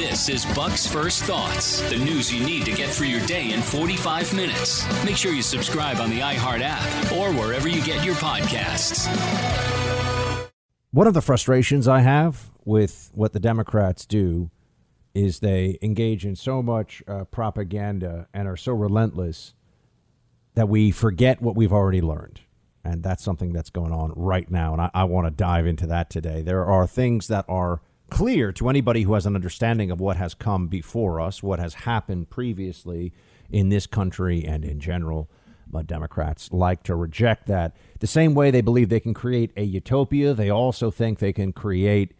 This is Buck's First Thoughts, the news you need to get through your day in 45 minutes. Make sure you subscribe on the iHeart app or wherever you get your podcasts. One of the frustrations I have with what the Democrats do is they engage in so much uh, propaganda and are so relentless that we forget what we've already learned. And that's something that's going on right now. And I, I want to dive into that today. There are things that are clear to anybody who has an understanding of what has come before us, what has happened previously in this country and in general. But Democrats like to reject that. The same way they believe they can create a utopia, they also think they can create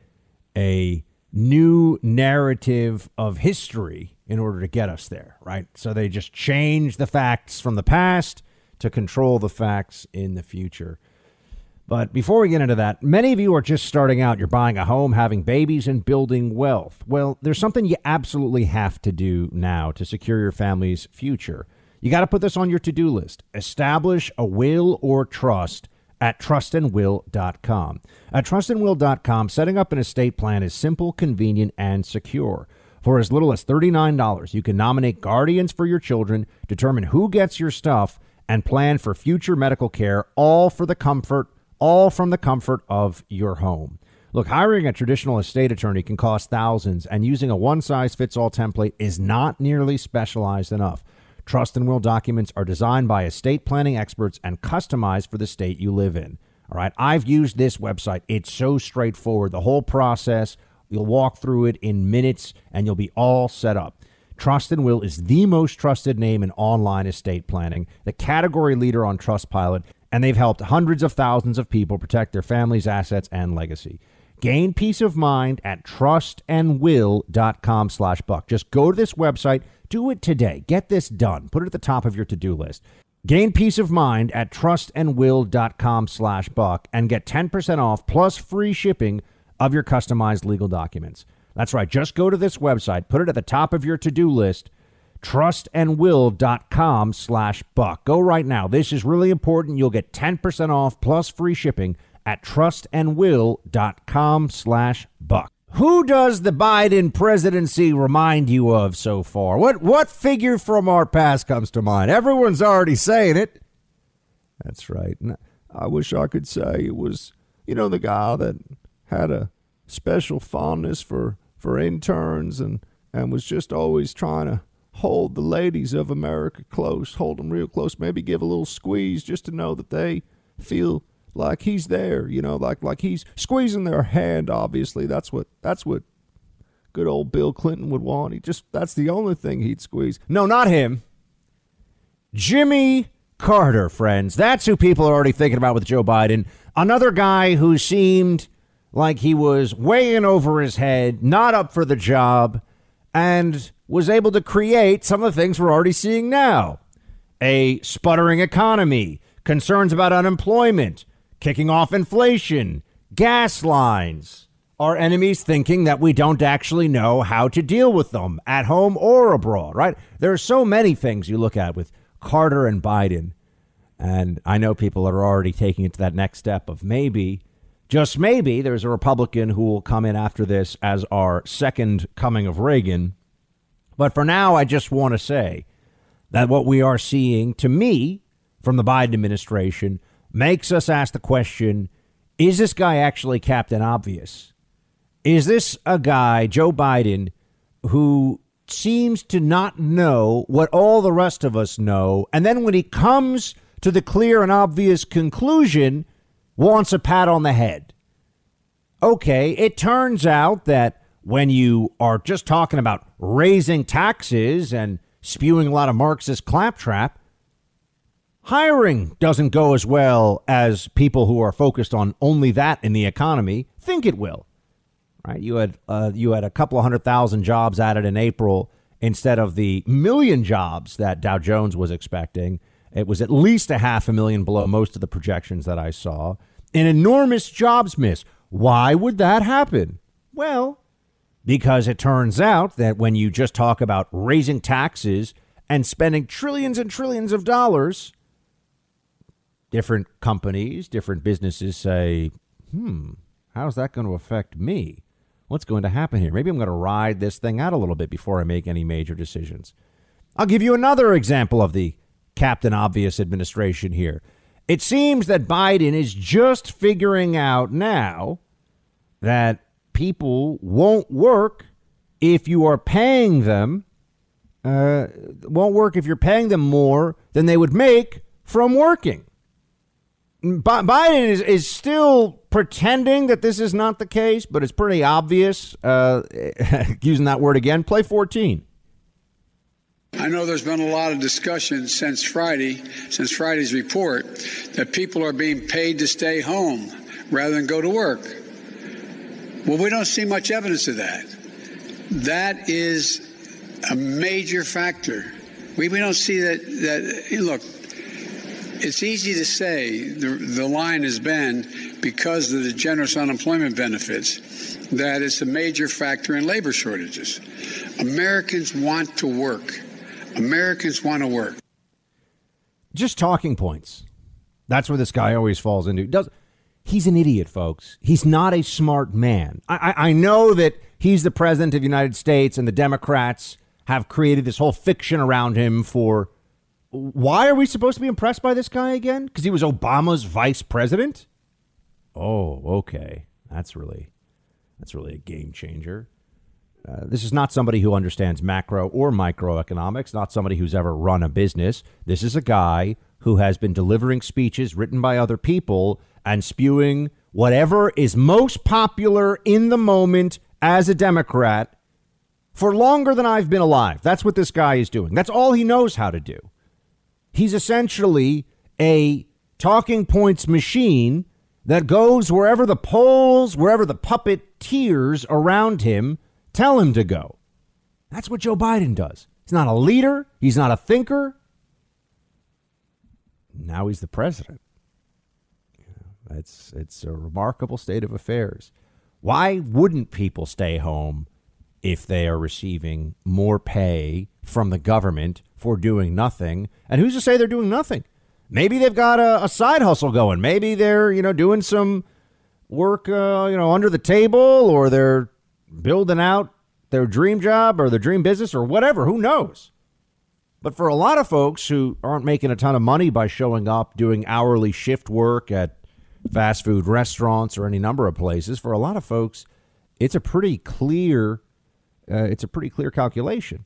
a new narrative of history in order to get us there, right? So they just change the facts from the past to control the facts in the future. But before we get into that, many of you are just starting out. You're buying a home, having babies, and building wealth. Well, there's something you absolutely have to do now to secure your family's future. You got to put this on your to do list. Establish a will or trust at trustandwill.com. At trustandwill.com, setting up an estate plan is simple, convenient, and secure. For as little as $39, you can nominate guardians for your children, determine who gets your stuff, and plan for future medical care, all for the comfort, all from the comfort of your home. Look, hiring a traditional estate attorney can cost thousands, and using a one size fits all template is not nearly specialized enough. Trust and will documents are designed by estate planning experts and customized for the state you live in. All right, I've used this website. It's so straightforward. The whole process, you'll walk through it in minutes and you'll be all set up. Trust and Will is the most trusted name in online estate planning, the category leader on Trustpilot, and they've helped hundreds of thousands of people protect their family's assets and legacy. Gain peace of mind at trustandwill.com slash buck. Just go to this website, do it today. Get this done. Put it at the top of your to-do list. Gain peace of mind at trustandwill.com slash buck and get 10% off plus free shipping of your customized legal documents. That's right. Just go to this website, put it at the top of your to-do list, trustandwill.com slash buck. Go right now. This is really important. You'll get 10% off plus free shipping at trustandwill.com slash buck. Who does the Biden presidency remind you of so far? What what figure from our past comes to mind? Everyone's already saying it. That's right. And I wish I could say it was, you know, the guy that had a special fondness for for interns and and was just always trying to hold the ladies of America close, hold them real close, maybe give a little squeeze just to know that they feel like he's there, you know, like like he's squeezing their hand. Obviously, that's what that's what good old Bill Clinton would want. He just that's the only thing he'd squeeze. No, not him. Jimmy Carter, friends. That's who people are already thinking about with Joe Biden. Another guy who seemed like he was way in over his head, not up for the job, and was able to create some of the things we're already seeing now a sputtering economy, concerns about unemployment, kicking off inflation, gas lines. Our enemies thinking that we don't actually know how to deal with them at home or abroad, right? There are so many things you look at with Carter and Biden. And I know people are already taking it to that next step of maybe, just maybe, there's a Republican who will come in after this as our second coming of Reagan. But for now, I just want to say that what we are seeing, to me, from the Biden administration makes us ask the question is this guy actually Captain Obvious? Is this a guy, Joe Biden, who seems to not know what all the rest of us know? And then when he comes to the clear and obvious conclusion, wants a pat on the head. Okay, it turns out that when you are just talking about raising taxes and spewing a lot of Marxist claptrap, Hiring doesn't go as well as people who are focused on only that in the economy think it will. Right? You had uh, you had a couple of hundred thousand jobs added in April instead of the million jobs that Dow Jones was expecting. It was at least a half a million below most of the projections that I saw. An enormous jobs miss. Why would that happen? Well, because it turns out that when you just talk about raising taxes and spending trillions and trillions of dollars, different companies, different businesses say, hmm, how's that going to affect me? what's going to happen here? Maybe I'm going to ride this thing out a little bit before I make any major decisions. I'll give you another example of the Captain Obvious administration here. It seems that Biden is just figuring out now that people won't work if you are paying them, uh, won't work if you're paying them more than they would make from working. Biden is, is still pretending that this is not the case, but it's pretty obvious. Uh, using that word again, play 14. I know there's been a lot of discussion since Friday, since Friday's report, that people are being paid to stay home rather than go to work. Well, we don't see much evidence of that. That is a major factor. We, we don't see that, that, look, it's easy to say the, the line has been because of the generous unemployment benefits that it's a major factor in labor shortages. Americans want to work. Americans want to work. Just talking points. That's where this guy always falls into. Does he's an idiot, folks. He's not a smart man. I, I, know that he's the president of the United States, and the Democrats have created this whole fiction around him for. Why are we supposed to be impressed by this guy again? Because he was Obama's vice president. Oh, okay. That's really, that's really a game changer. Uh, this is not somebody who understands macro or microeconomics, not somebody who's ever run a business. This is a guy who has been delivering speeches written by other people and spewing whatever is most popular in the moment as a Democrat for longer than I've been alive. That's what this guy is doing. That's all he knows how to do. He's essentially a talking points machine that goes wherever the polls, wherever the puppeteers around him tell him to go. That's what Joe Biden does. He's not a leader, he's not a thinker. Now he's the president. It's it's a remarkable state of affairs. Why wouldn't people stay home if they are receiving more pay from the government for doing nothing? And who's to say they're doing nothing? Maybe they've got a, a side hustle going. Maybe they're you know doing some work uh, you know under the table, or they're building out their dream job or their dream business or whatever. Who knows? But for a lot of folks who aren't making a ton of money by showing up doing hourly shift work at fast food restaurants or any number of places, for a lot of folks, it's a pretty clear uh, it's a pretty clear calculation.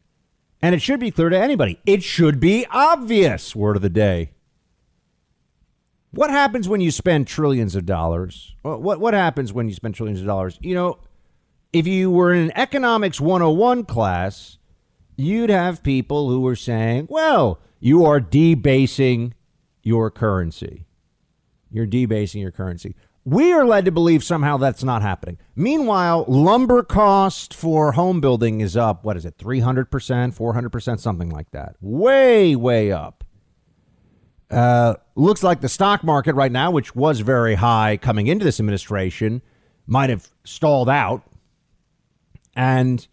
And it should be clear to anybody. It should be obvious. Word of the day. What happens when you spend trillions of dollars? What what happens when you spend trillions of dollars? You know, if you were in an economics 101 class, you'd have people who were saying, well, you are debasing your currency. You're debasing your currency. We are led to believe somehow that's not happening. Meanwhile, lumber cost for home building is up, what is it, 300%, 400%, something like that. Way, way up. Uh, looks like the stock market right now, which was very high coming into this administration, might have stalled out and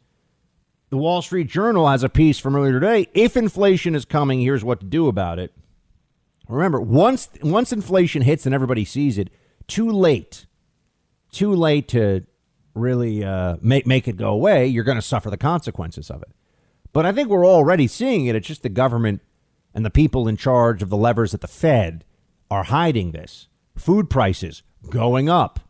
the Wall Street Journal has a piece from earlier today. If inflation is coming, here's what to do about it. Remember, once once inflation hits and everybody sees it, too late, too late to really uh, make make it go away. You're going to suffer the consequences of it. But I think we're already seeing it. It's just the government and the people in charge of the levers at the Fed are hiding this. Food prices going up.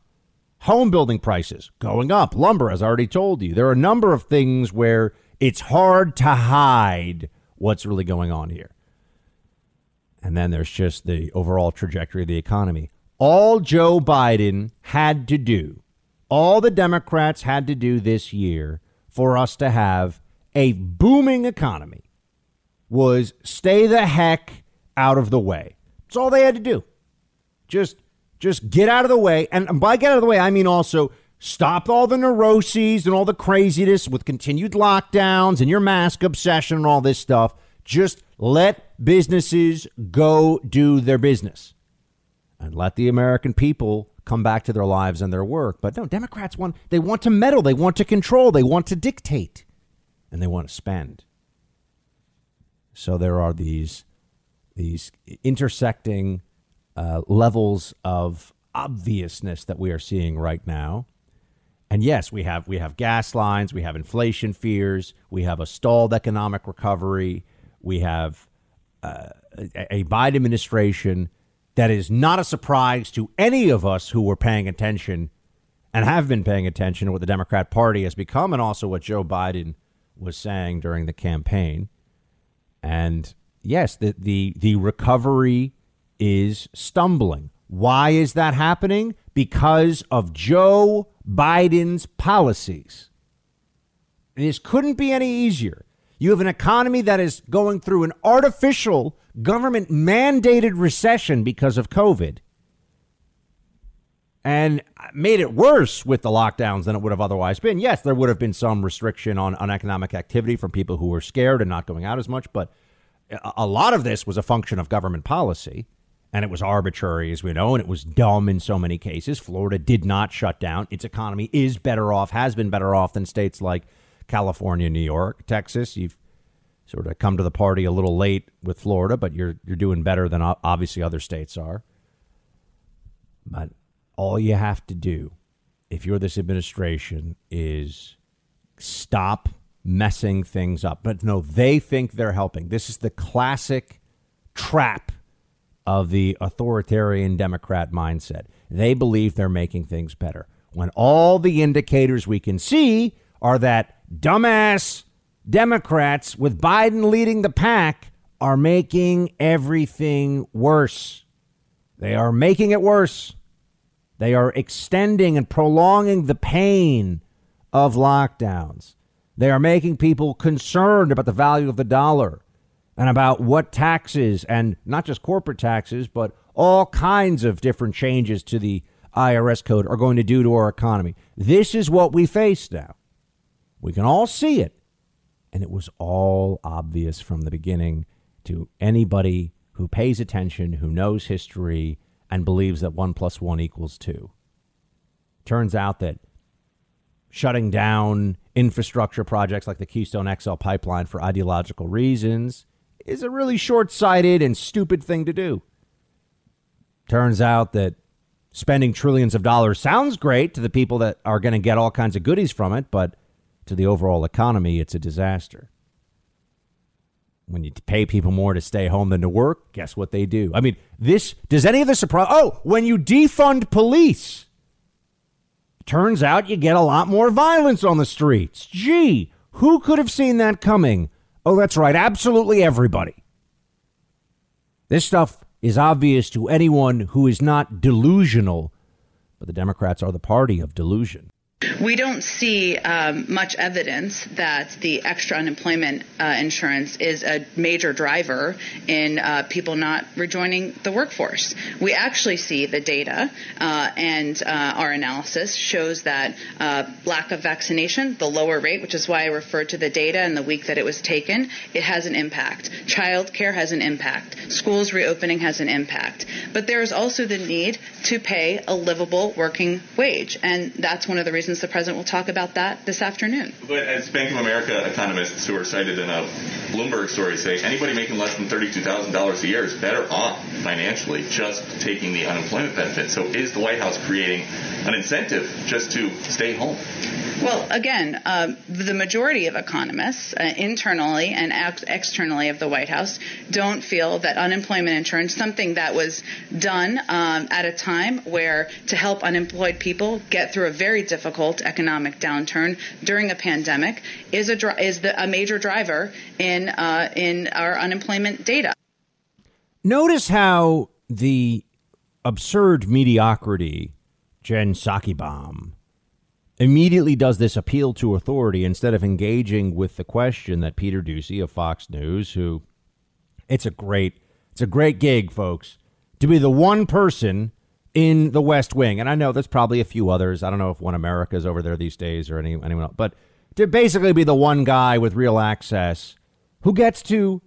Home building prices going up. Lumber, as I already told you. There are a number of things where it's hard to hide what's really going on here. And then there's just the overall trajectory of the economy. All Joe Biden had to do, all the Democrats had to do this year for us to have a booming economy was stay the heck out of the way. That's all they had to do. Just just get out of the way. And by get out of the way, I mean also stop all the neuroses and all the craziness with continued lockdowns and your mask obsession and all this stuff. Just let businesses go do their business and let the American people come back to their lives and their work. But no, Democrats want they want to meddle, they want to control, they want to dictate, and they want to spend. So there are these these intersecting uh, levels of obviousness that we are seeing right now. And yes, we have we have gas lines, we have inflation fears, we have a stalled economic recovery, we have uh, a, Biden administration that is not a surprise to any of us who were paying attention and have been paying attention to what the Democrat Party has become, and also what Joe Biden was saying during the campaign. And yes, the the, the recovery is stumbling. Why is that happening? Because of Joe Biden's policies. This couldn't be any easier. You have an economy that is going through an artificial government mandated recession because of COVID and made it worse with the lockdowns than it would have otherwise been. Yes, there would have been some restriction on, on economic activity from people who were scared and not going out as much, but a lot of this was a function of government policy and it was arbitrary, as we know, and it was dumb in so many cases. Florida did not shut down. Its economy is better off, has been better off than states like California, New York, Texas. You've sort of come to the party a little late with Florida, but you're you're doing better than obviously other states are. But all you have to do if you're this administration is stop messing things up. But no, they think they're helping. This is the classic trap of the authoritarian Democrat mindset. They believe they're making things better when all the indicators we can see are that dumbass Democrats, with Biden leading the pack, are making everything worse. They are making it worse. They are extending and prolonging the pain of lockdowns. They are making people concerned about the value of the dollar and about what taxes, and not just corporate taxes, but all kinds of different changes to the IRS code are going to do to our economy. This is what we face now. We can all see it. And it was all obvious from the beginning to anybody who pays attention, who knows history, and believes that one plus one equals two. Turns out that shutting down infrastructure projects like the Keystone XL pipeline for ideological reasons is a really short sighted and stupid thing to do. Turns out that spending trillions of dollars sounds great to the people that are going to get all kinds of goodies from it, but to the overall economy, it's a disaster. When you pay people more to stay home than to work, guess what they do? I mean, this does any of this surprise? Oh, when you defund police, turns out you get a lot more violence on the streets. Gee, who could have seen that coming? Oh, that's right, absolutely everybody. This stuff is obvious to anyone who is not delusional, but the Democrats are the party of delusion. We don't see um, much evidence that the extra unemployment uh, insurance is a major driver in uh, people not rejoining the workforce. We actually see the data, uh, and uh, our analysis shows that uh, lack of vaccination, the lower rate, which is why I referred to the data and the week that it was taken, it has an impact. Child care has an impact. Schools reopening has an impact. But there is also the need to pay a livable working wage, and that's one of the reasons the president will talk about that this afternoon. But as Bank of America economists who are cited in a Bloomberg story say, anybody making less than $32,000 a year is better off financially just taking the unemployment benefit. So is the White House creating an incentive just to stay home? Well, again, uh, the majority of economists, uh, internally and ex- externally of the White House, don't feel that unemployment insurance, something that was done um, at a time where to help unemployed people get through a very difficult economic downturn during a pandemic, is a is the, a major driver in uh, in our unemployment data. Notice how the absurd mediocrity, Jen Psaki bomb immediately does this appeal to authority instead of engaging with the question that Peter Doocy of Fox News, who it's a great it's a great gig, folks, to be the one person in the West Wing, and I know there's probably a few others. I don't know if One America is over there these days or any, anyone else, but to basically be the one guy with real access who gets to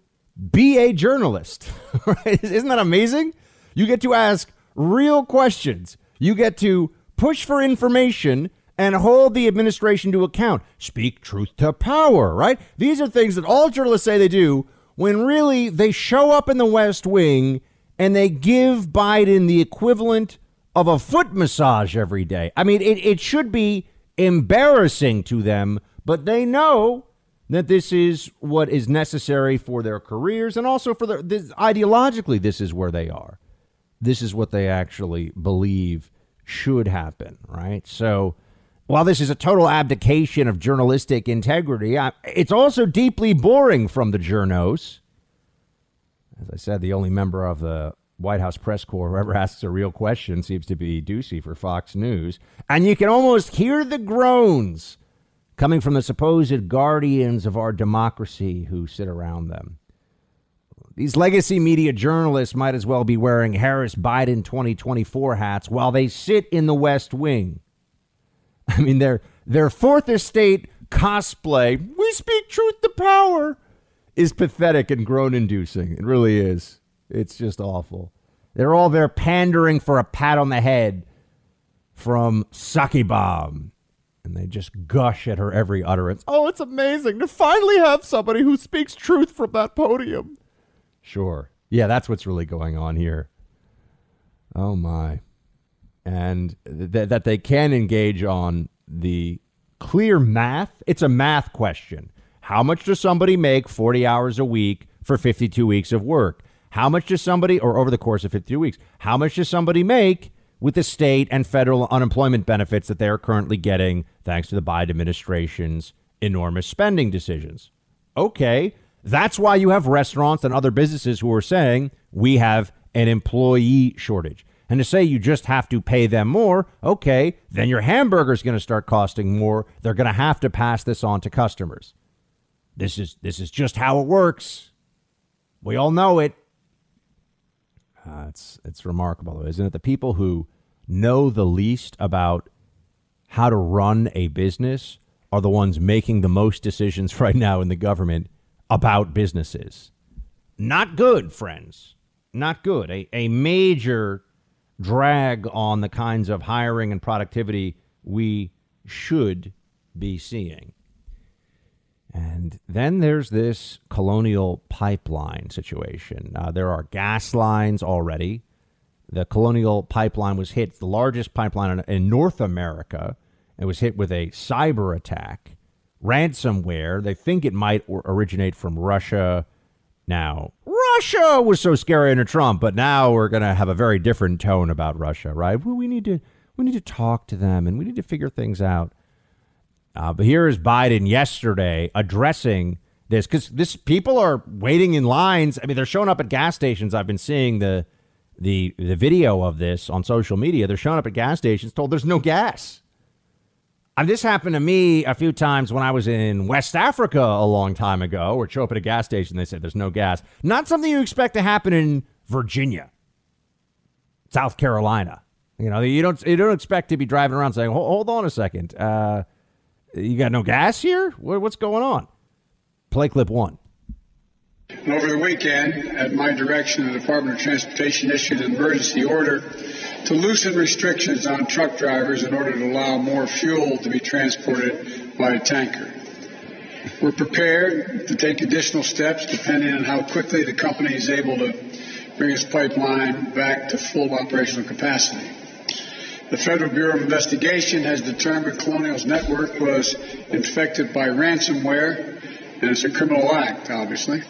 be a journalist. Isn't that amazing? You get to ask real questions. You get to push for information and hold the administration to account. Speak truth to power, right? These are things that all journalists say they do when really they show up in the West Wing and they give Biden the equivalent of a foot massage every day. I mean, it, it should be embarrassing to them, but they know that this is what is necessary for their careers and also for their this, ideologically this is where they are. This is what they actually believe should happen, right? So while this is a total abdication of journalistic integrity, I, it's also deeply boring from the journos. As I said, the only member of the White House press corps who ever asks a real question seems to be Doocy for Fox News. And you can almost hear the groans coming from the supposed guardians of our democracy who sit around them. These legacy media journalists might as well be wearing Harris Biden 2024 hats while they sit in the West Wing. I mean, their, their fourth estate cosplay, we speak truth to power, is pathetic and groan inducing. It really is. It's just awful. They're all there pandering for a pat on the head from Psaki Bomb. And they just gush at her every utterance. Oh, it's amazing to finally have somebody who speaks truth from that podium. Sure. Yeah, that's what's really going on here. Oh, my. And th- that they can engage on the clear math. It's a math question. How much does somebody make 40 hours a week for 52 weeks of work? How much does somebody, or over the course of 52 weeks, how much does somebody make with the state and federal unemployment benefits that they are currently getting thanks to the Biden administration's enormous spending decisions? Okay, that's why you have restaurants and other businesses who are saying we have an employee shortage. And to say you just have to pay them more, okay, then your hamburger's going to start costing more. They're going to have to pass this on to customers. This is this is just how it works. We all know it. Uh, it's it's remarkable, isn't it? The people who know the least about how to run a business are the ones making the most decisions right now in the government about businesses. Not good, friends. Not good. A, a major drag on the kinds of hiring and productivity we should be seeing. And then there's this colonial pipeline situation. Uh, there are gas lines already. The colonial pipeline was hit, the largest pipeline in, in North America. It was hit with a cyber attack, ransomware. They think it might originate from Russia. Now, Russia was so scary under Trump, but now we're going to have a very different tone about Russia, right? Well, we need to we need to talk to them and we need to figure things out. Uh, but here is Biden yesterday addressing this because this people are waiting in lines. I mean, they're showing up at gas stations. I've been seeing the the the video of this on social media. They're showing up at gas stations, told there's no gas. And this happened to me a few times when I was in West Africa a long time ago, or show up at a gas station, they said there's no gas. Not something you expect to happen in Virginia, South Carolina. You know, you don't you don't expect to be driving around saying, "Hold on a second, uh, you got no gas here? What's going on? Play clip one. Over the weekend, at my direction, the Department of Transportation issued an emergency order to loosen restrictions on truck drivers in order to allow more fuel to be transported by a tanker. We're prepared to take additional steps depending on how quickly the company is able to bring its pipeline back to full operational capacity. The Federal Bureau of Investigation has determined Colonial's network was infected by ransomware, and it's a criminal act, obviously.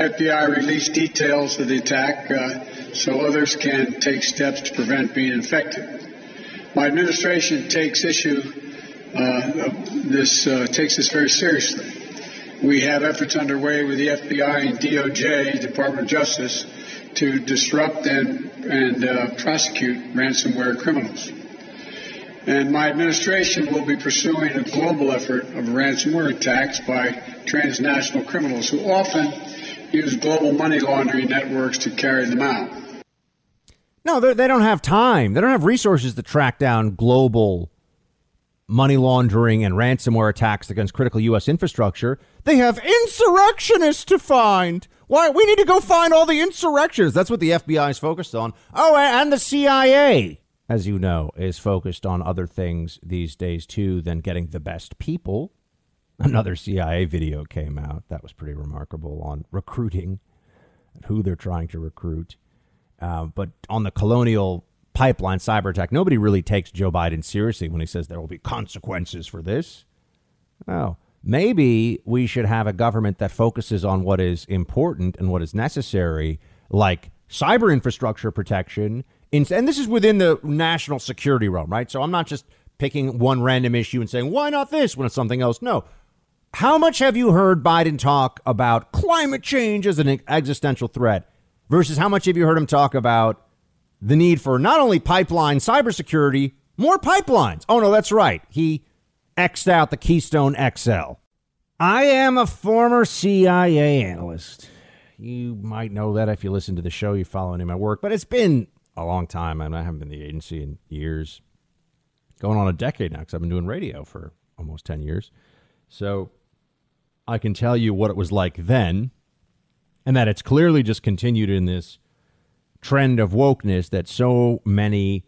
FBI released details of the attack uh, so others can take steps to prevent being infected. My administration takes issue uh, this uh, takes this very seriously. We have efforts underway with the FBI and DOJ, Department of Justice, to disrupt and, and uh, prosecute ransomware criminals. And my administration will be pursuing a global effort of ransomware attacks by transnational criminals who often use global money laundering networks to carry them out. No, they don't have time. They don't have resources to track down global money laundering and ransomware attacks against critical U.S. infrastructure. They have insurrectionists to find. Why? We need to go find all the insurrections. That's what the FBI is focused on. Oh, and the CIA, as you know, is focused on other things these days too than getting the best people. Another CIA video came out that was pretty remarkable on recruiting, and who they're trying to recruit. Uh, but on the colonial pipeline cyber attack. Nobody really takes Joe Biden seriously when he says there will be consequences for this. Oh, maybe we should have a government that focuses on what is important and what is necessary, like cyber infrastructure protection. And this is within the national security realm, right? So I'm not just picking one random issue and saying, why not this when it's something else? No. How much have you heard Biden talk about climate change as an existential threat versus how much have you heard him talk about the need for not only pipeline cybersecurity, more pipelines? Oh, no, that's right. He X'd out the Keystone XL. I am a former CIA analyst. You might know that if you listen to the show, you're following my work, but it's been a long time. and I haven't been in the agency in years, going on a decade now because I've been doing radio for almost 10 years. So I can tell you what it was like then, and that it's clearly just continued in this trend of wokeness that so many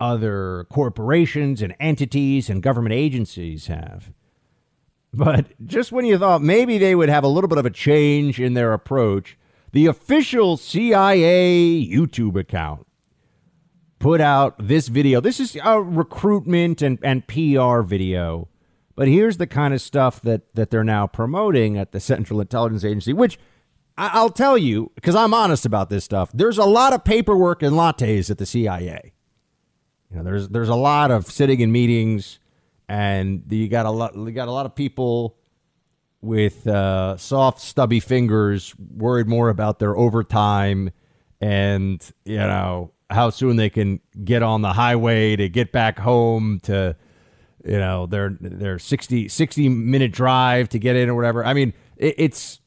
other corporations and entities and government agencies have. But just when you thought maybe they would have a little bit of a change in their approach, the official CIA YouTube account put out this video. This is a recruitment and, and PR video. But here's the kind of stuff that, that they're now promoting at the Central Intelligence Agency, which I, will tell you, because I'm honest about this stuff, there's a lot of paperwork and lattes at the CIA. You know, there's there's a lot of sitting in meetings, and you got a lot you got a lot of people with uh, soft, stubby fingers, worried more about their overtime and you know how soon they can get on the highway to get back home to you know their their 60, 60 minute drive to get in or whatever. I mean, it, it's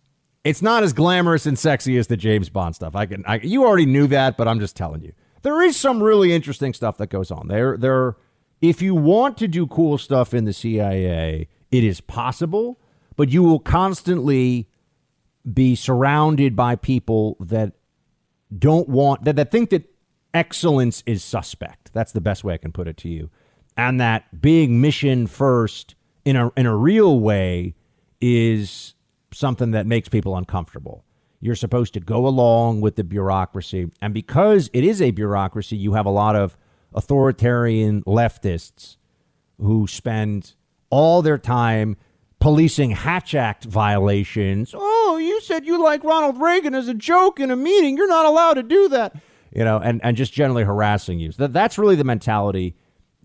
it's not as glamorous and sexy as the James Bond stuff. I can I, you already knew that, but I'm just telling you there is some really interesting stuff that goes on. There, there. If you want to do cool stuff in the CIA, it is possible, but you will constantly be surrounded by people that don't want that that think that excellence is suspect. That's the best way I can put it to you, and that being mission first in a in a real way is something that makes people uncomfortable. You're supposed to go along with the bureaucracy. And because it is a bureaucracy, you have a lot of authoritarian leftists who spend all their time policing Hatch Act violations. Oh, you said you like Ronald Reagan as a joke in a meeting. You're not allowed to do that. You know, and, and just generally harassing you. That, that's really the mentality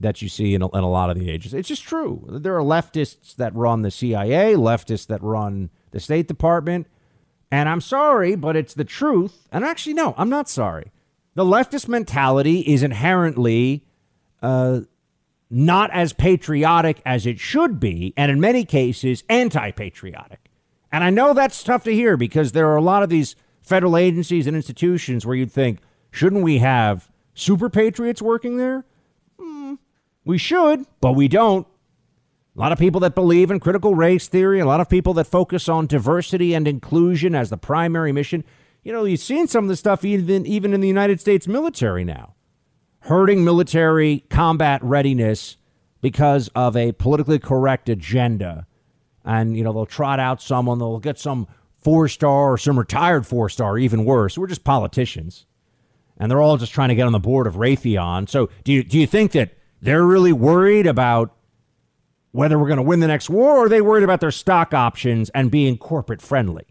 that you see in a, in a lot of the agencies. It's just true. There are leftists that run the CIA, leftists that run the State Department, and I'm sorry, but it's the truth. And actually, no, I'm not sorry. The leftist mentality is inherently uh, not as patriotic as it should be, and in many cases, anti patriotic. And I know that's tough to hear because there are a lot of these federal agencies and institutions where you'd think, shouldn't we have super patriots working there? We should, but we don't. A lot of people that believe in critical race theory, a lot of people that focus on diversity and inclusion as the primary mission. You know, you've seen some of the stuff even, even in the United States military now, hurting military combat readiness because of a politically correct agenda. And, you know, they'll trot out someone, they'll get some four star or some retired four star, even worse. We're just politicians. And they're all just trying to get on the board of Raytheon. So do you, do you think that they're really worried about whether we're going to win the next war or are they worried about their stock options and being corporate friendly.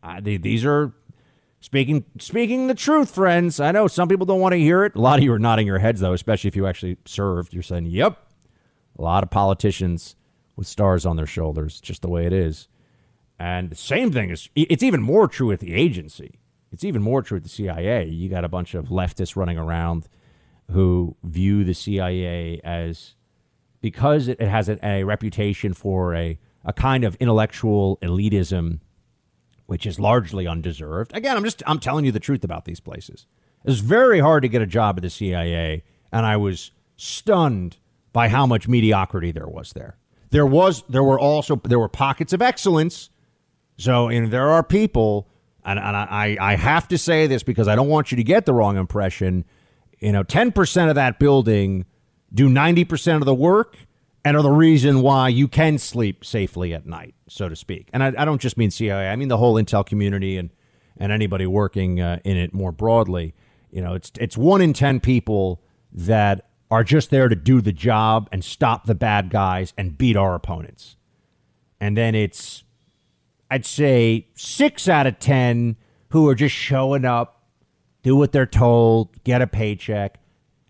Uh, they, these are speaking speaking the truth, friends. I know some people don't want to hear it. A lot of you are nodding your heads though, especially if you actually served. You're saying, "Yep." A lot of politicians with stars on their shoulders, just the way it is. And the same thing is it's even more true at the agency. It's even more true at the CIA. You got a bunch of leftists running around who view the CIA as because it has a, reputation for a, a kind of intellectual elitism, which is largely undeserved. Again, I'm just I'm telling you the truth about these places. It's very hard to get a job at the CIA, and I was stunned by how much mediocrity there was there. There was there were also there were pockets of excellence. So and there are people, and, and I, I have to say this because I don't want you to get the wrong impression. You know, ten percent of that building do 90% of the work and are the reason why you can sleep safely at night, so to speak. And I, I don't just mean CIA, I mean the whole Intel community and, and anybody working uh, in it more broadly. You know, it's it's one in ten people that are just there to do the job and stop the bad guys and beat our opponents. And then it's I'd say six out of ten who are just showing up, do what they're told, get a paycheck,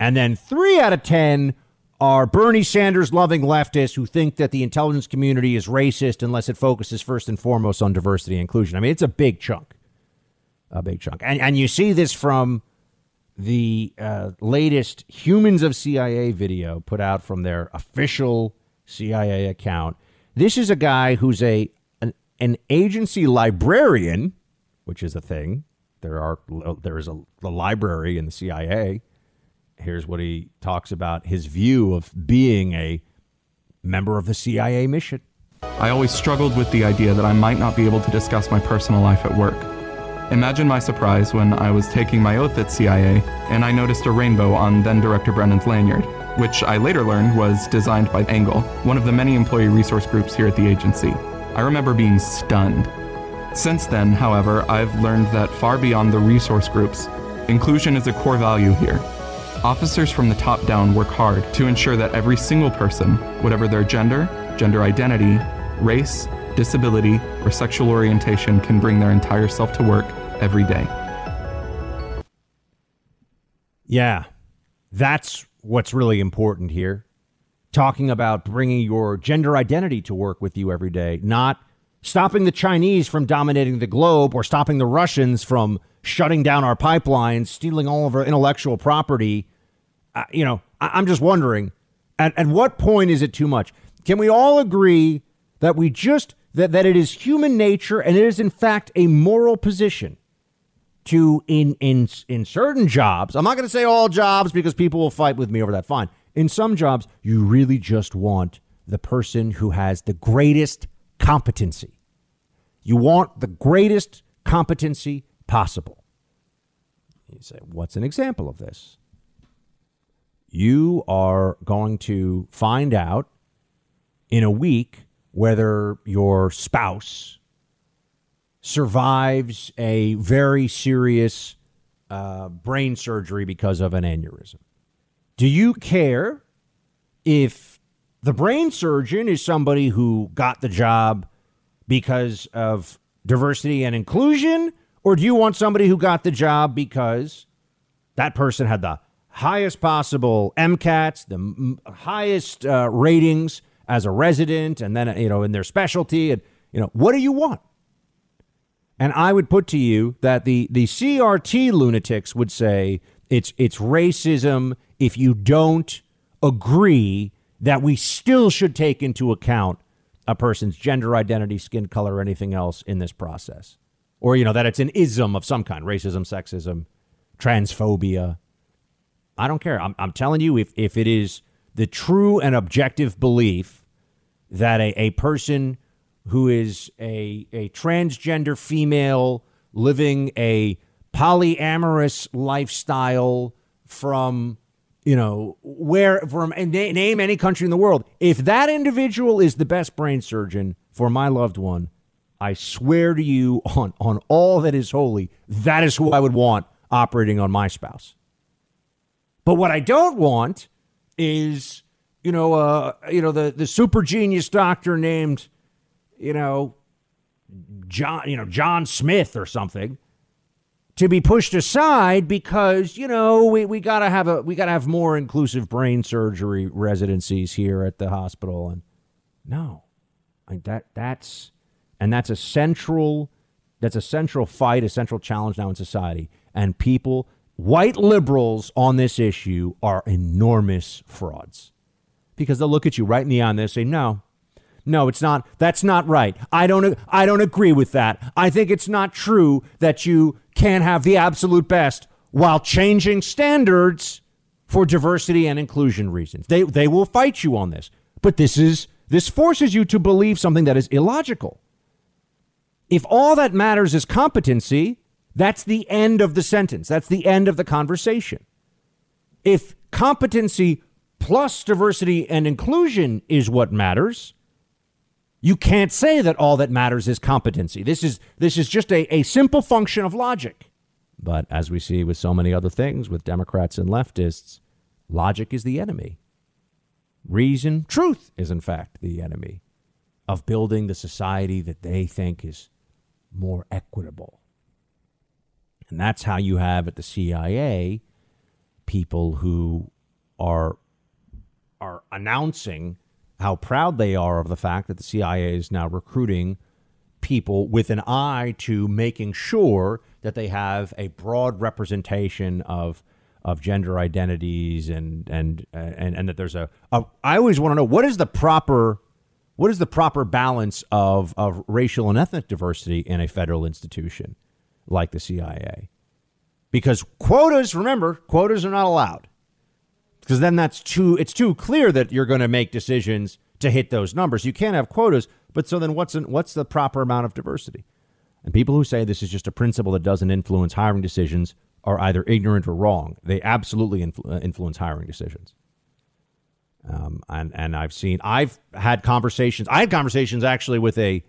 and then three out of ten are Bernie Sanders loving leftists who think that the intelligence community is racist unless it focuses first and foremost on diversity and inclusion. I mean, it's a big chunk, a big chunk, and and you see this from the uh, latest Humans of CIA video put out from their official CIA account. This is a guy who's a an, an agency librarian, which is a thing. There are there is a, a library in the CIA. Here's what he talks about his view of being a member of the CIA mission. I always struggled with the idea that I might not be able to discuss my personal life at work. Imagine my surprise when I was taking my oath at CIA and I noticed a rainbow on then Director Brennan's lanyard, which I later learned was designed by ANGLE, one of the many employee resource groups here at the agency. I remember being stunned. Since then, however, I've learned that far beyond the resource groups, inclusion is a core value here. Officers from the top down work hard to ensure that every single person, whatever their gender, gender identity, race, disability, or sexual orientation can bring their entire self to work every day. Yeah, that's what's really important here. Talking about bringing your gender identity to work with you every day, not stopping the Chinese from dominating the globe or stopping the Russians from shutting down our pipelines, stealing all of our intellectual property. Uh, you know, I- am just wondering at, at what point is it too much? Can we all agree that we just that, that it is human nature and it is in fact a moral position to in in in certain jobs. I'm not going to say all jobs because people will fight with me over that. Fine. In some jobs, you really just want the person who has the greatest competency. You want the greatest competency possible. You say, what's an example of this? You are going to find out in a week whether your spouse survives a very serious uh, brain surgery because of an aneurysm. Do you care if the brain surgeon is somebody who got the job because of diversity and inclusion? Or do you want somebody who got the job because that person had the highest possible MCATs, the m- highest uh, ratings as a resident and then, you know, in their specialty. And, you know, what do you want? And I would put to you that the, the CRT lunatics would say it's, it's racism if you don't agree that we still should take into account a person's gender identity, skin color, or anything else in this process. Or, you know, that it's an ism of some kind racism, sexism, transphobia. I don't care. I'm, I'm telling you, if, if it is the true and objective belief that a, a person who is a, a transgender female living a polyamorous lifestyle from you know where from name any country in the world. If that individual is the best brain surgeon for my loved one i swear to you on on all that is holy that is who i would want operating on my spouse. But what i don't want is, you know, uh, you know, the the super genius doctor named, you know, John, you know, John Smith or something, to be pushed aside because you know we, we gotta have a we gotta have more inclusive brain surgery residencies here at the hospital and no, that that's and that's a central that's a central fight, a central challenge now in society, and people white liberals on this issue are enormous frauds because they'll look at you right in the eye and they'll say, no, no, it's not. That's not right. I don't. I don't agree with that. I think it's not true that you can't have the absolute best while changing standards for diversity and inclusion reasons. They they will fight you on this. But this is this forces you to believe something that is illogical. If all that matters is competency, that's the end of the sentence. That's the end of the conversation. If competency plus diversity and inclusion is what matters, you can't say that all that matters is competency. This is this is just a, a simple function of logic. But as we see with so many other things with Democrats and leftists, logic is the enemy. Reason, truth is in fact the enemy of building the society that they think is more equitable. And that's how you have at the CIA people who are are announcing how proud they are of the fact that the CIA is now recruiting people with an eye to making sure that they have a broad representation of of gender identities and and and, and that there's a, a I always want to know what is the proper what is the proper balance of of racial and ethnic diversity in a federal institution like the CIA because quotas remember quotas are not allowed because then that's too it's too clear that you're going to make decisions to hit those numbers. You can't have quotas, but so then what's in, what's the proper amount of diversity? And people who say this is just a principle that doesn't influence hiring decisions are either ignorant or wrong. They absolutely influ- uh, influence hiring decisions. Um, and and I've seen I've had conversations. I had conversations actually with a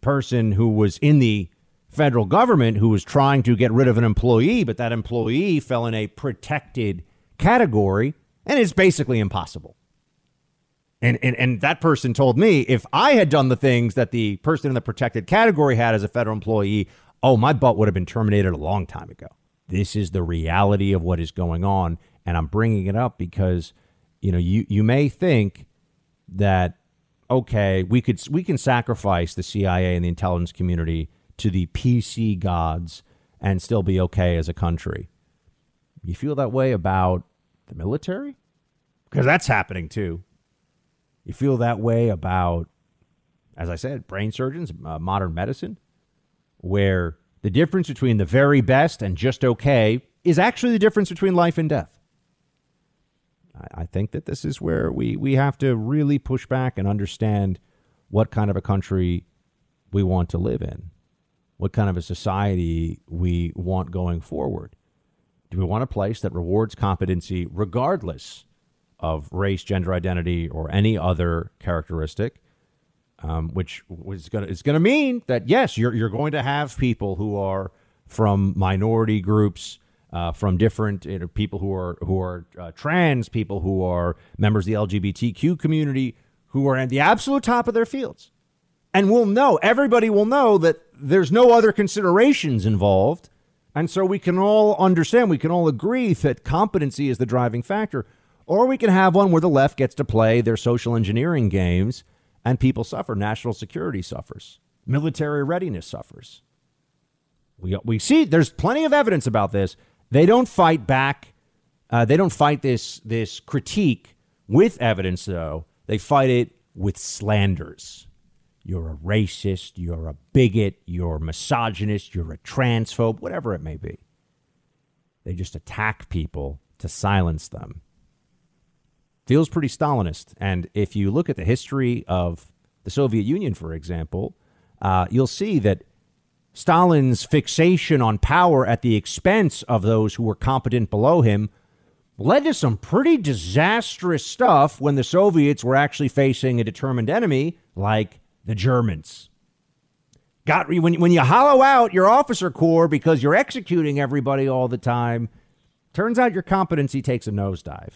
person who was in the federal government who was trying to get rid of an employee, but that employee fell in a protected category and it's basically impossible. And, and, and that person told me if I had done the things that the person in the protected category had as a federal employee, oh, my butt would have been terminated a long time ago. This is the reality of what is going on. And I'm bringing it up because, you know, you, you may think that, okay, we could we can sacrifice the CIA and the intelligence community to the PC gods and still be okay as a country. You feel that way about the military? Because that's happening too. You feel that way about, as I said, brain surgeons, uh, modern medicine, where the difference between the very best and just okay is actually the difference between life and death. I, I think that this is where we, we have to really push back and understand what kind of a country we want to live in, what kind of a society we want going forward. Do we want a place that rewards competency regardless of race, gender identity, or any other characteristic? Um, which is going to going to mean that yes, you're you're going to have people who are from minority groups, uh, from different you know, people who are who are uh, trans, people who are members of the LGBTQ community, who are at the absolute top of their fields, and we'll know everybody will know that there's no other considerations involved and so we can all understand, we can all agree that competency is the driving factor. Or we can have one where the left gets to play their social engineering games and people suffer. National security suffers, military readiness suffers. We, we see there's plenty of evidence about this. They don't fight back. Uh, they don't fight this, this critique with evidence, though. They fight it with slanders. You're a racist, you're a bigot, you're a misogynist, you're a transphobe, whatever it may be. They just attack people to silence them. Feels pretty Stalinist. And if you look at the history of the Soviet Union, for example, uh, you'll see that Stalin's fixation on power at the expense of those who were competent below him led to some pretty disastrous stuff when the Soviets were actually facing a determined enemy like the Germans. Got when when you hollow out your officer corps because you're executing everybody all the time, turns out your competency takes a nosedive,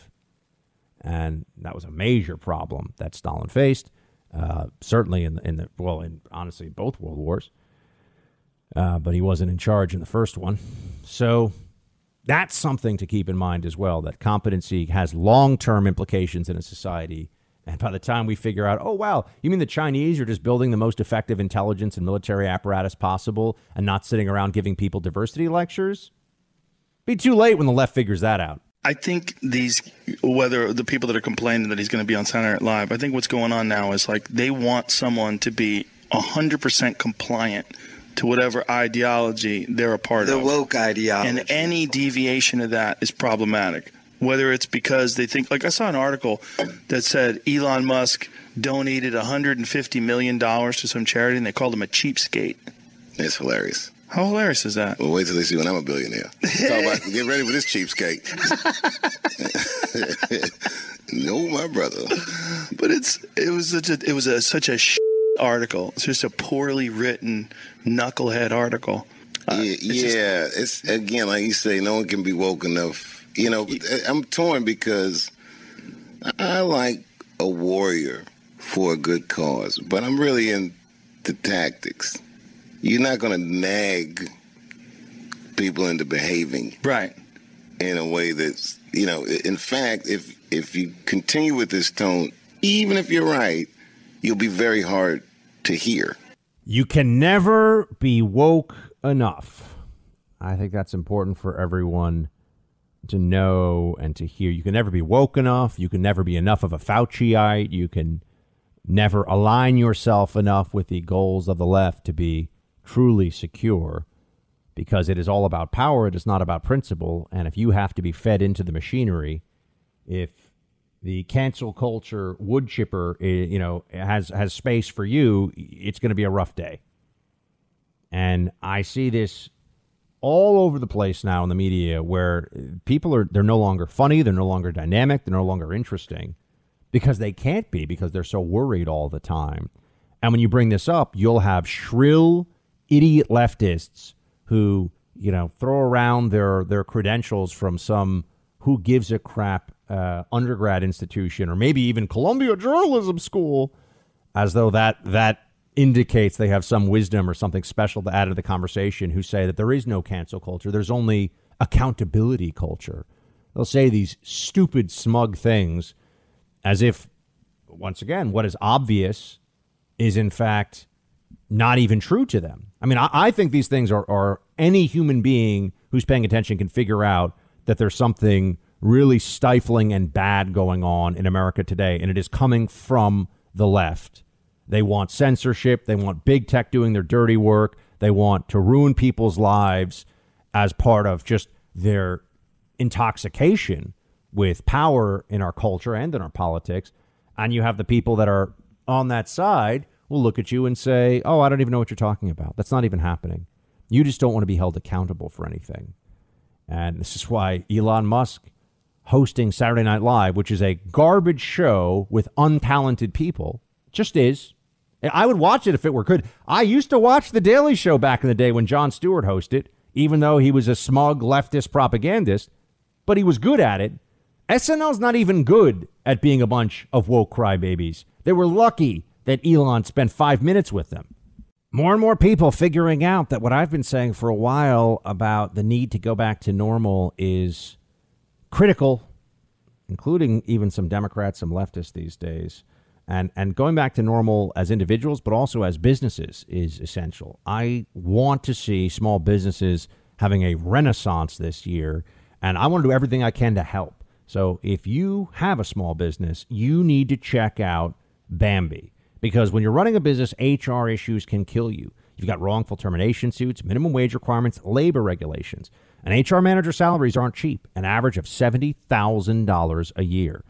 and that was a major problem that Stalin faced. Uh, certainly in the, in the well, in honestly both world wars, uh, but he wasn't in charge in the first one, so that's something to keep in mind as well. That competency has long term implications in a society and by the time we figure out, oh, wow, you mean the Chinese are just building the most effective intelligence and military apparatus possible and not sitting around giving people diversity lectures? Be too late when the left figures that out. I think these, whether the people that are complaining that he's going to be on Saturday Night Live, I think what's going on now is like they want someone to be 100% compliant to whatever ideology they're a part the of. The woke ideology. And any deviation of that is problematic whether it's because they think like I saw an article that said Elon Musk donated 150 million dollars to some charity and they called him a cheapskate. It's hilarious. How hilarious is that? Well, wait till they see when I'm a billionaire. Talk about get ready for this cheapskate. no, my brother. But it's it was such a it was a such a article. It's just a poorly written knucklehead article. Uh, yeah, it's, yeah. Just, it's again, like you say, no one can be woke enough. You know, eh, I'm torn because I like a warrior for a good cause, but I'm really in the tactics. You're not going to nag people into behaving right in a way that's you know. In fact, if if you continue with this tone, even if you're right, you'll be very hard to hear. You can never be woke enough. I think that's important for everyone to know and to hear. You can never be woke enough. You can never be enough of a Fauciite. You can never align yourself enough with the goals of the left to be truly secure because it is all about power. It is not about principle. And if you have to be fed into the machinery, if the cancel culture wood chipper, eh, you know, has has space for you, it's going to be a rough day. And I see this all over the place now in the media where people are they're no longer funny, they're no longer dynamic, they're no longer interesting because they can't be because they're so worried all the time. And when you bring this up, you'll have shrill idiot leftists who, you know, throw around their their credentials from some who gives a crap uh, undergrad institution or maybe even Columbia Journalism School as though that that indicates they have some wisdom or something special to add to the conversation who say that there is no cancel culture. There's only accountability culture. They'll say these stupid, smug things as if, once again, what is obvious is in fact not even true to them. I mean, I, I think these things are, are any human being who's paying attention can figure out that there's something really stifling and bad going on in America today, and it is coming from the left. They want censorship. They want big tech doing their dirty work. They want to ruin people's lives as part of just their intoxication with power in our culture and in our politics. And you have the people that are on that side will look at you and say, Oh, I don't even know what you're talking about. That's not even happening. You just don't want to be held accountable for anything. And this is why Elon Musk hosting Saturday Night Live, which is a garbage show with untalented people, just is. I would watch it if it were good. I used to watch The Daily Show back in the day when Jon Stewart hosted, even though he was a smug leftist propagandist, but he was good at it. SNL's not even good at being a bunch of woke crybabies. They were lucky that Elon spent five minutes with them. More and more people figuring out that what I've been saying for a while about the need to go back to normal is critical, including even some Democrats, some leftists these days. And, and going back to normal as individuals, but also as businesses, is essential. I want to see small businesses having a renaissance this year, and I want to do everything I can to help. So if you have a small business, you need to check out Bambee because when you're running a business, HR issues can kill you. You've got wrongful termination suits, minimum wage requirements, labor regulations. And HR manager salaries aren't cheap, an average of $70,000 a year.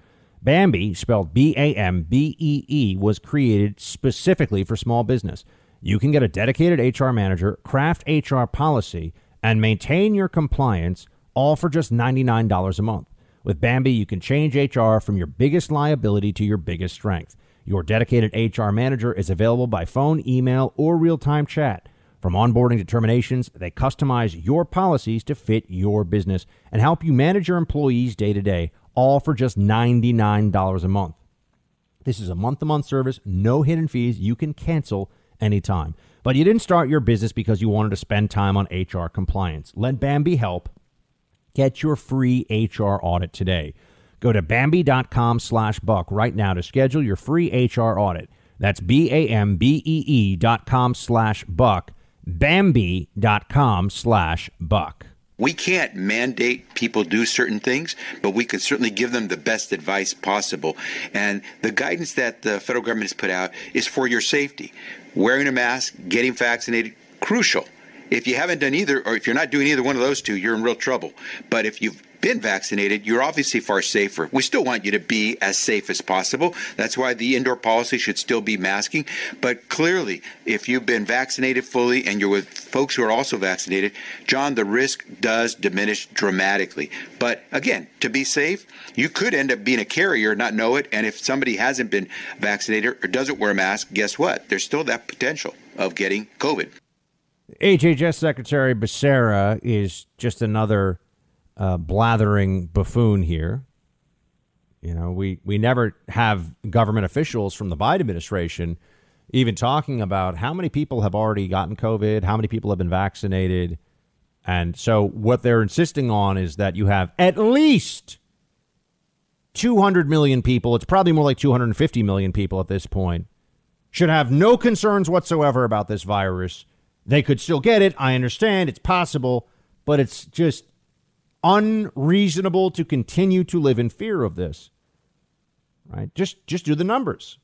Bambee, spelled B A M B E E, was created specifically for small business. You can get a dedicated HR manager, craft HR policy, and maintain your compliance all for just $99 a month. With Bambee, you can change HR from your biggest liability to your biggest strength. Your dedicated HR manager is available by phone, email, or real time chat. From onboarding determinations, they customize your policies to fit your business and help you manage your employees day to day all for just $99 a month. This is a month to month service, no hidden fees. You can cancel anytime. But you didn't start your business because you wanted to spend time on HR compliance. Let Bambee help. Get your free HR audit today. Go to Bambee.com slash buck right now to schedule your free HR audit. That's B A M B E E dot com slash buck. Bambee.com slash buck. We can't mandate people do certain things, but we can certainly give them the best advice possible. And the guidance that the federal government has put out is for your safety. Wearing a mask, getting vaccinated, crucial. If you haven't done either, or if you're not doing either one of those two, you're in real trouble. But if you've been vaccinated, you're obviously far safer. We still want you to be as safe as possible. That's why the indoor policy should still be masking. But clearly, if you've been vaccinated fully and you're with folks who are also vaccinated, John, the risk does diminish dramatically. But again, to be safe, you could end up being a carrier, not know it. And if somebody hasn't been vaccinated or doesn't wear a mask, guess what? There's still that potential of getting COVID. HHS Secretary Becerra is just another uh, blathering buffoon here. You know, we, we never have government officials from the Biden administration even talking about how many people have already gotten COVID, how many people have been vaccinated. And so what they're insisting on is that you have at least 200 million people. It's probably more like 250 million people at this point. Should have no concerns whatsoever about this virus. They could still get it. I understand it's possible, but it's just unreasonable to continue to live in fear of this. Right? Just just do the numbers.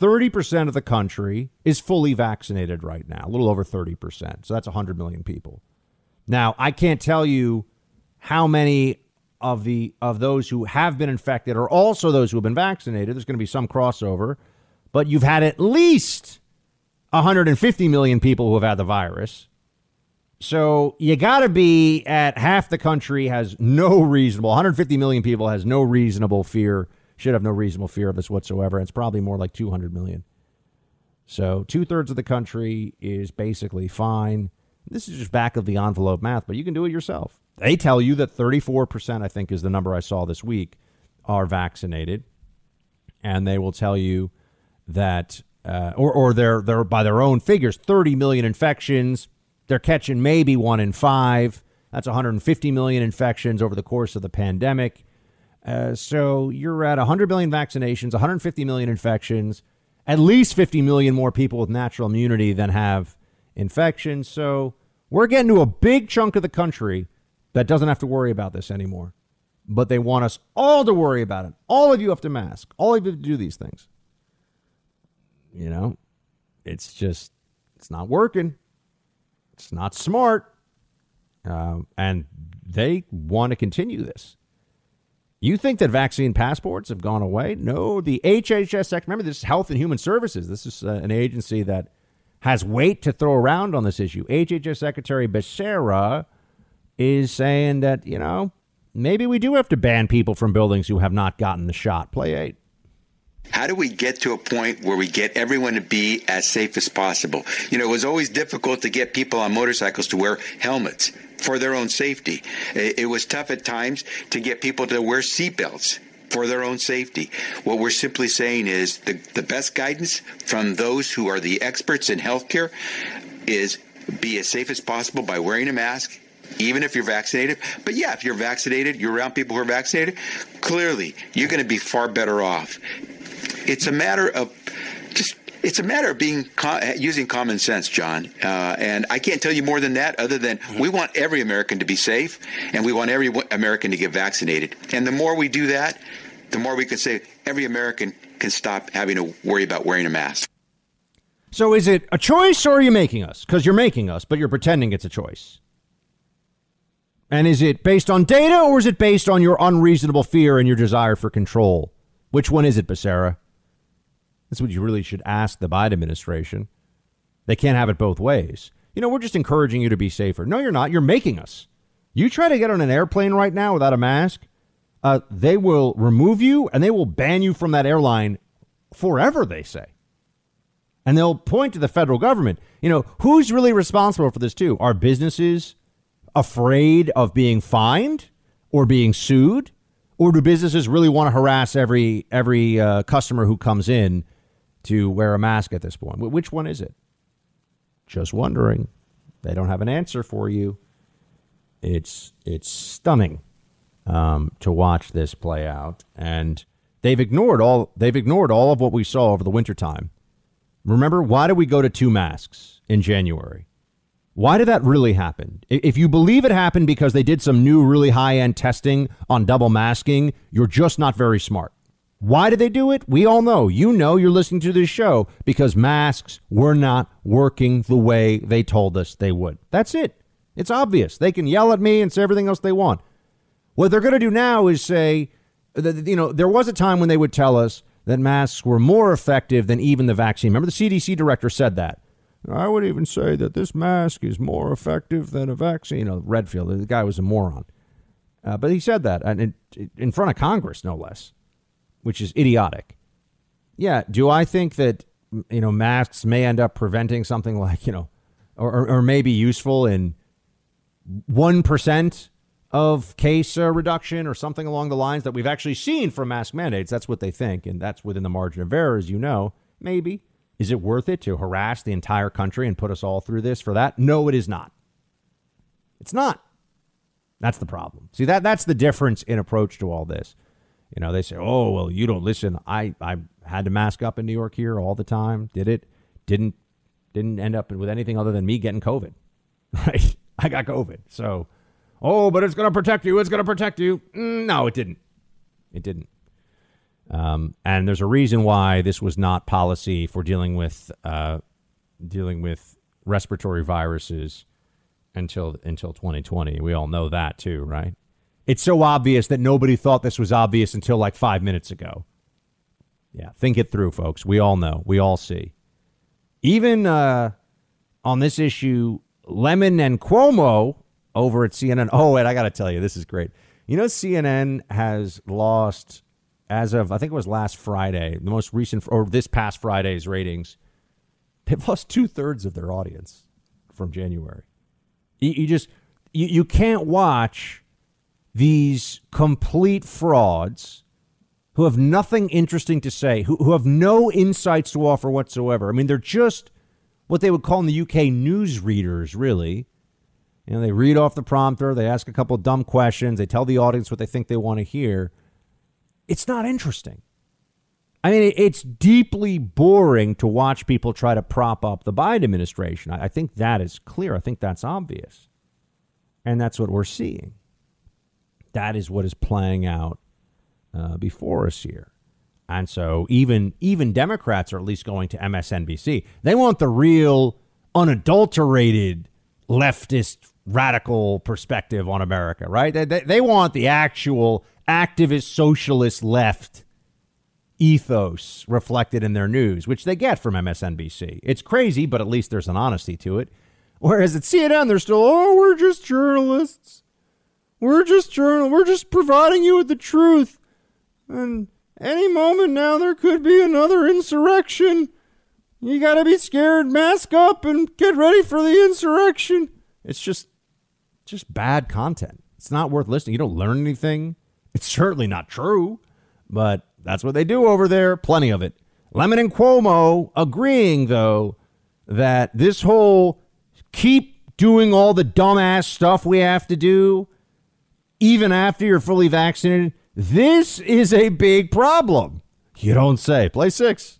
30% of the country is fully vaccinated right now, a little over 30%. So that's 100 million people. Now, I can't tell you how many of the of those who have been infected are also those who have been vaccinated. There's going to be some crossover, but you've had at least 150 million people who have had the virus. So you got to be at half the country has no reasonable 150 million people has no reasonable fear should have no reasonable fear of this whatsoever. It's probably more like 200 million. So two thirds of the country is basically fine. This is just back of the envelope math, but you can do it yourself. They tell you that 34%, I think, is the number I saw this week, are vaccinated. And they will tell you that, uh, or, or they're, they're, by their own figures, 30 million infections. They're catching maybe one in five. That's 150 million infections over the course of the pandemic. Uh, so you're at 100 million vaccinations, 150 million infections, at least 50 million more people with natural immunity than have infections. So we're getting to a big chunk of the country that doesn't have to worry about this anymore. But they want us all to worry about it. All of you have to mask. All of you have to do these things. You know, it's just, it's not working. It's not smart. Uh, and they want to continue this. You think that vaccine passports have gone away? No, the HHS, remember this is Health and Human Services. This is uh, an agency that has weight to throw around on this issue. HHS Secretary Becerra is saying that, you know, maybe we do have to ban people from buildings who have not gotten the shot. Play eight. How do we get to a point where we get everyone to be as safe as possible? You know, it was always difficult to get people on motorcycles to wear helmets for their own safety. It was tough at times to get people to wear seatbelts for their own safety. What we're simply saying is the, the best guidance from those who are the experts in healthcare is be as safe as possible by wearing a mask, even if you're vaccinated. But yeah, if you're vaccinated, you're around people who are vaccinated, clearly you're going to be far better off. It's a matter of just it's a matter of being using common sense, John. Uh, and I can't tell you more than that, other than mm-hmm. we want every American to be safe, and we want every American to get vaccinated. And the more we do that, the more we can say every American can stop having to worry about wearing a mask. So, is it a choice, or are you making us? Because you're making us, but you're pretending it's a choice. And is it based on data, or is it based on your unreasonable fear and your desire for control? Which one is it, Becerra? That's what you really should ask the Biden administration. They can't have it both ways. You know, we're just encouraging you to be safer. No, you're not. You're making us. You try to get on an airplane right now without a mask, uh, they will remove you and they will ban you from that airline forever, they say. And they'll point to the federal government. You know, who's really responsible for this, too? Are businesses afraid of being fined or being sued? Or do businesses really want to harass every every uh, customer who comes in to wear a mask at this point. Which one is it? Just wondering. They don't have an answer for you. It's it's stunning um, to watch this play out, and they've ignored all they've ignored all of what we saw over the wintertime. Remember, why did we go to two masks in January? Why did that really happen? If you believe it happened because they did some new, really high end testing on double masking, you're just not very smart. Why did they do it? We all know. You know you're listening to this show because masks were not working the way they told us they would. That's it. It's obvious. They can yell at me and say everything else they want. What they're going to do now is say, that, you know, there was a time when they would tell us that masks were more effective than even the vaccine. Remember, the CDC director said that. I would even say that this mask is more effective than a vaccine. You know, Redfield, the guy was a moron. Uh, but he said that in, in front of Congress, no less which is idiotic. Yeah, do I think that you know masks may end up preventing something like you know or, or, or maybe useful in 1% of case uh, reduction or something along the lines that we've actually seen from mask mandates. That's what they think, and that's within the margin of error, as you know. Maybe. Is it worth it to harass the entire country and put us all through this for that? No, it is not. It's not. That's the problem. See that that's the difference in approach to all this. You know, they say, "Oh, well, you don't listen." I I had to mask up in New York here all the time. Did it? Didn't didn't end up with anything other than me getting COVID. Right? I got COVID. So, oh, but it's going to protect you. It's going to protect you. Mm, no, it didn't. It didn't. Um, and there's a reason why this was not policy for dealing with uh, dealing with respiratory viruses until until 2020. We all know that too, right? It's so obvious that nobody thought this was obvious until like five minutes ago. Yeah, think it through, folks. We all know. We all see. Even uh, on this issue, Lemon and Cuomo over at CNN. Oh, and I got to tell you, this is great. You know, CNN has lost, as of, I think it was last Friday, the most recent, or this past Friday's ratings, they've lost two thirds of their audience from January. You, you just, you, you can't watch these complete frauds who have nothing interesting to say, who, who have no insights to offer whatsoever. I mean, they're just what they would call in the UK news readers, really. You know, they read off the prompter, they ask a couple dumb questions, they tell the audience what they think they want to hear. It's not interesting. I mean, it's deeply boring to watch people try to prop up the Biden administration. I think that is clear. I think that's obvious. And that's what we're seeing. That is what is playing out uh, before us here. And so even even Democrats are at least going to MSNBC. They want the real unadulterated leftist radical perspective on America, right? They, they, they want the actual activist socialist left ethos reflected in their news, which they get from MSNBC. It's crazy, but at least there's an honesty to it. Whereas at CNN, they're still, oh, we're just journalists. We're just journal. We're just providing you with the truth. And any moment now, there could be another insurrection. You gotta be scared, mask up, and get ready for the insurrection. It's just, just bad content. It's not worth listening. You don't learn anything. It's certainly not true, but that's what they do over there. Plenty of it. Lemon and Cuomo agreeing, though, that this whole keep doing all the dumbass stuff we have to do, even after you're fully vaccinated, this is a big problem. You don't say. Play six.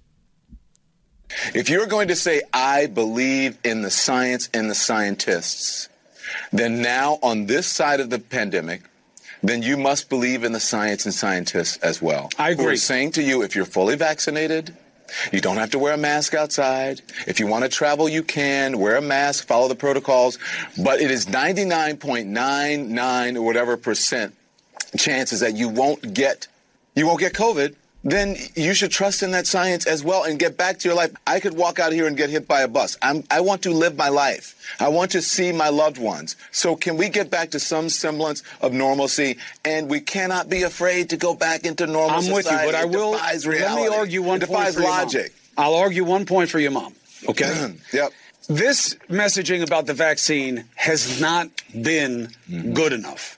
If you're going to say, I believe in the science and the scientists, then now on this side of the pandemic, then you must believe in the science and scientists as well. I agree. We're saying to you, if you're fully vaccinated, you don't have to wear a mask outside. If you want to travel, you can. Wear a mask, follow the protocols. But it is 99.99 or whatever percent chances that you won't get you won't get COVID, then you should trust in that science as well and get back to your life. I could walk out here and get hit by a bus. I'm, I want to live my life. I want to see my loved ones. So can we get back to some semblance of normalcy? And we cannot be afraid to go back into normal I'm with you, but I will. defies Let me argue one it point for your mom. logic. I'll argue one point for your mom. Okay. yep. This messaging about the vaccine has not been good enough.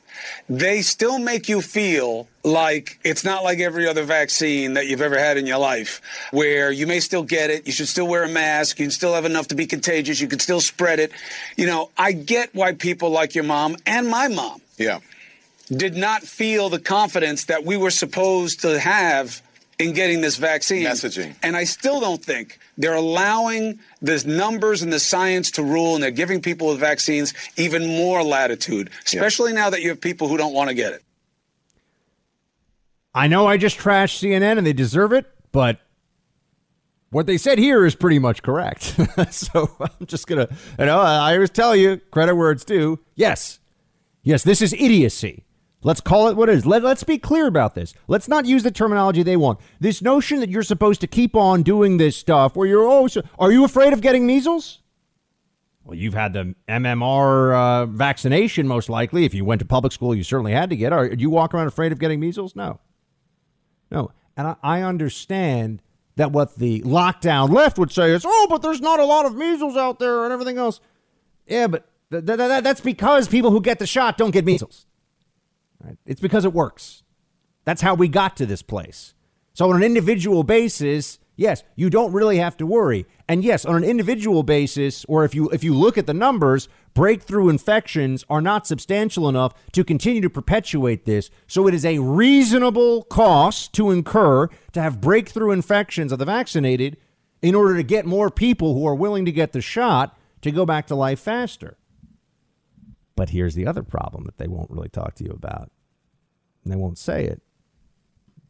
They still make you feel like it's not like every other vaccine that you've ever had in your life, where you may still get it, you should still wear a mask, you can still have enough to be contagious, you can still spread it. You know, I get why people like your mom and my mom Yeah. did not feel the confidence that we were supposed to have in getting this vaccine. Messaging. And I still don't think they're allowing the numbers and the science to rule, and they're giving people with vaccines even more latitude, especially now that you have people who don't want to get it. I know I just trashed CNN and they deserve it, but what they said here is pretty much correct. so I'm just going to, you know, I always tell you, credit where it's due. Yes. Yes, this is idiocy. Let's call it what it is. Let, let's be clear about this. Let's not use the terminology they want. This notion that you're supposed to keep on doing this stuff where you're, so, are you afraid of getting measles? Well, you've had the MMR uh, vaccination, most likely. If you went to public school, you certainly had to get. Are, you walk around afraid of getting measles? No. No. And I, I understand that what the lockdown left would say is, oh, but there's not a lot of measles out there and everything else. Yeah, but th- th- th- that's because people who get the shot don't get measles. Right? It's because it works. That's how we got to this place. So on an individual basis, yes, you don't really have to worry. And yes, on an individual basis, or if you if you look at the numbers, breakthrough infections are not substantial enough to continue to perpetuate this. So it is a reasonable cost to incur to have breakthrough infections of the vaccinated in order to get more people who are willing to get the shot to go back to life faster. But here's the other problem that they won't really talk to you about. And they won't say it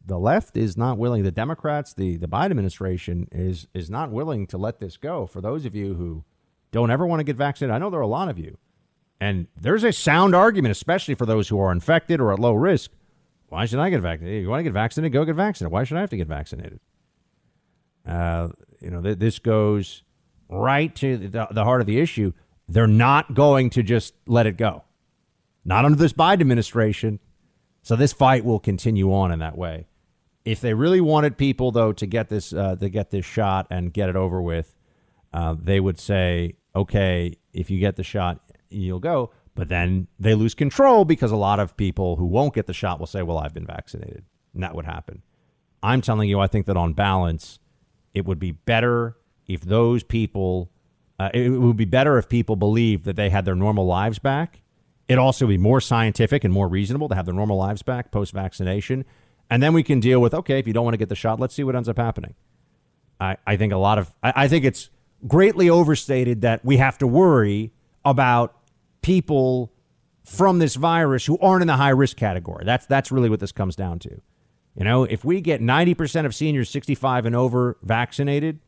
the left is not willing. The Democrats, the the Biden administration is is not willing to let this go. For those of you who don't ever want to get vaccinated, I know there are a lot of you, and there's a sound argument, especially for those who are infected or at low risk. Why should I get vaccinated? You want to get vaccinated? Go get vaccinated. Why should I have to get vaccinated? Uh, you know, th- this goes right to the, the heart of the issue. They're not going to just let it go. Not under this Biden administration. So this fight will continue on in that way. If they really wanted people, though, to get this uh, to get this shot and get it over with, uh, they would say, okay, if you get the shot, you'll go. But then they lose control because a lot of people who won't get the shot will say, well, I've been vaccinated. And that would happen. I'm telling you, I think that on balance, it would be better if those people, uh, it would be better if people believed that they had their normal lives back. It also would be more scientific and more reasonable to have their normal lives back post vaccination and then we can deal with okay, if you don't want to get the shot, let's see what ends up happening. I, I think a lot of I, I think it's greatly overstated that we have to worry about people from this virus who aren't in the high risk category. That's that's really what this comes down to. You know, if we get 90% of seniors 65 and over vaccinated,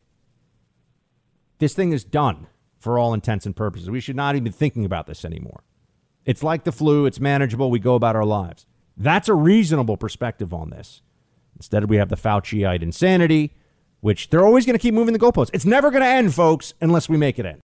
this thing is done for all intents and purposes. We should not even be thinking about this anymore. It's like the flu, it's manageable, we go about our lives. That's a reasonable perspective on this. Instead, we have the Fauciite insanity, which they're always going to keep moving the goalposts. It's never going to end, folks, unless we make it end.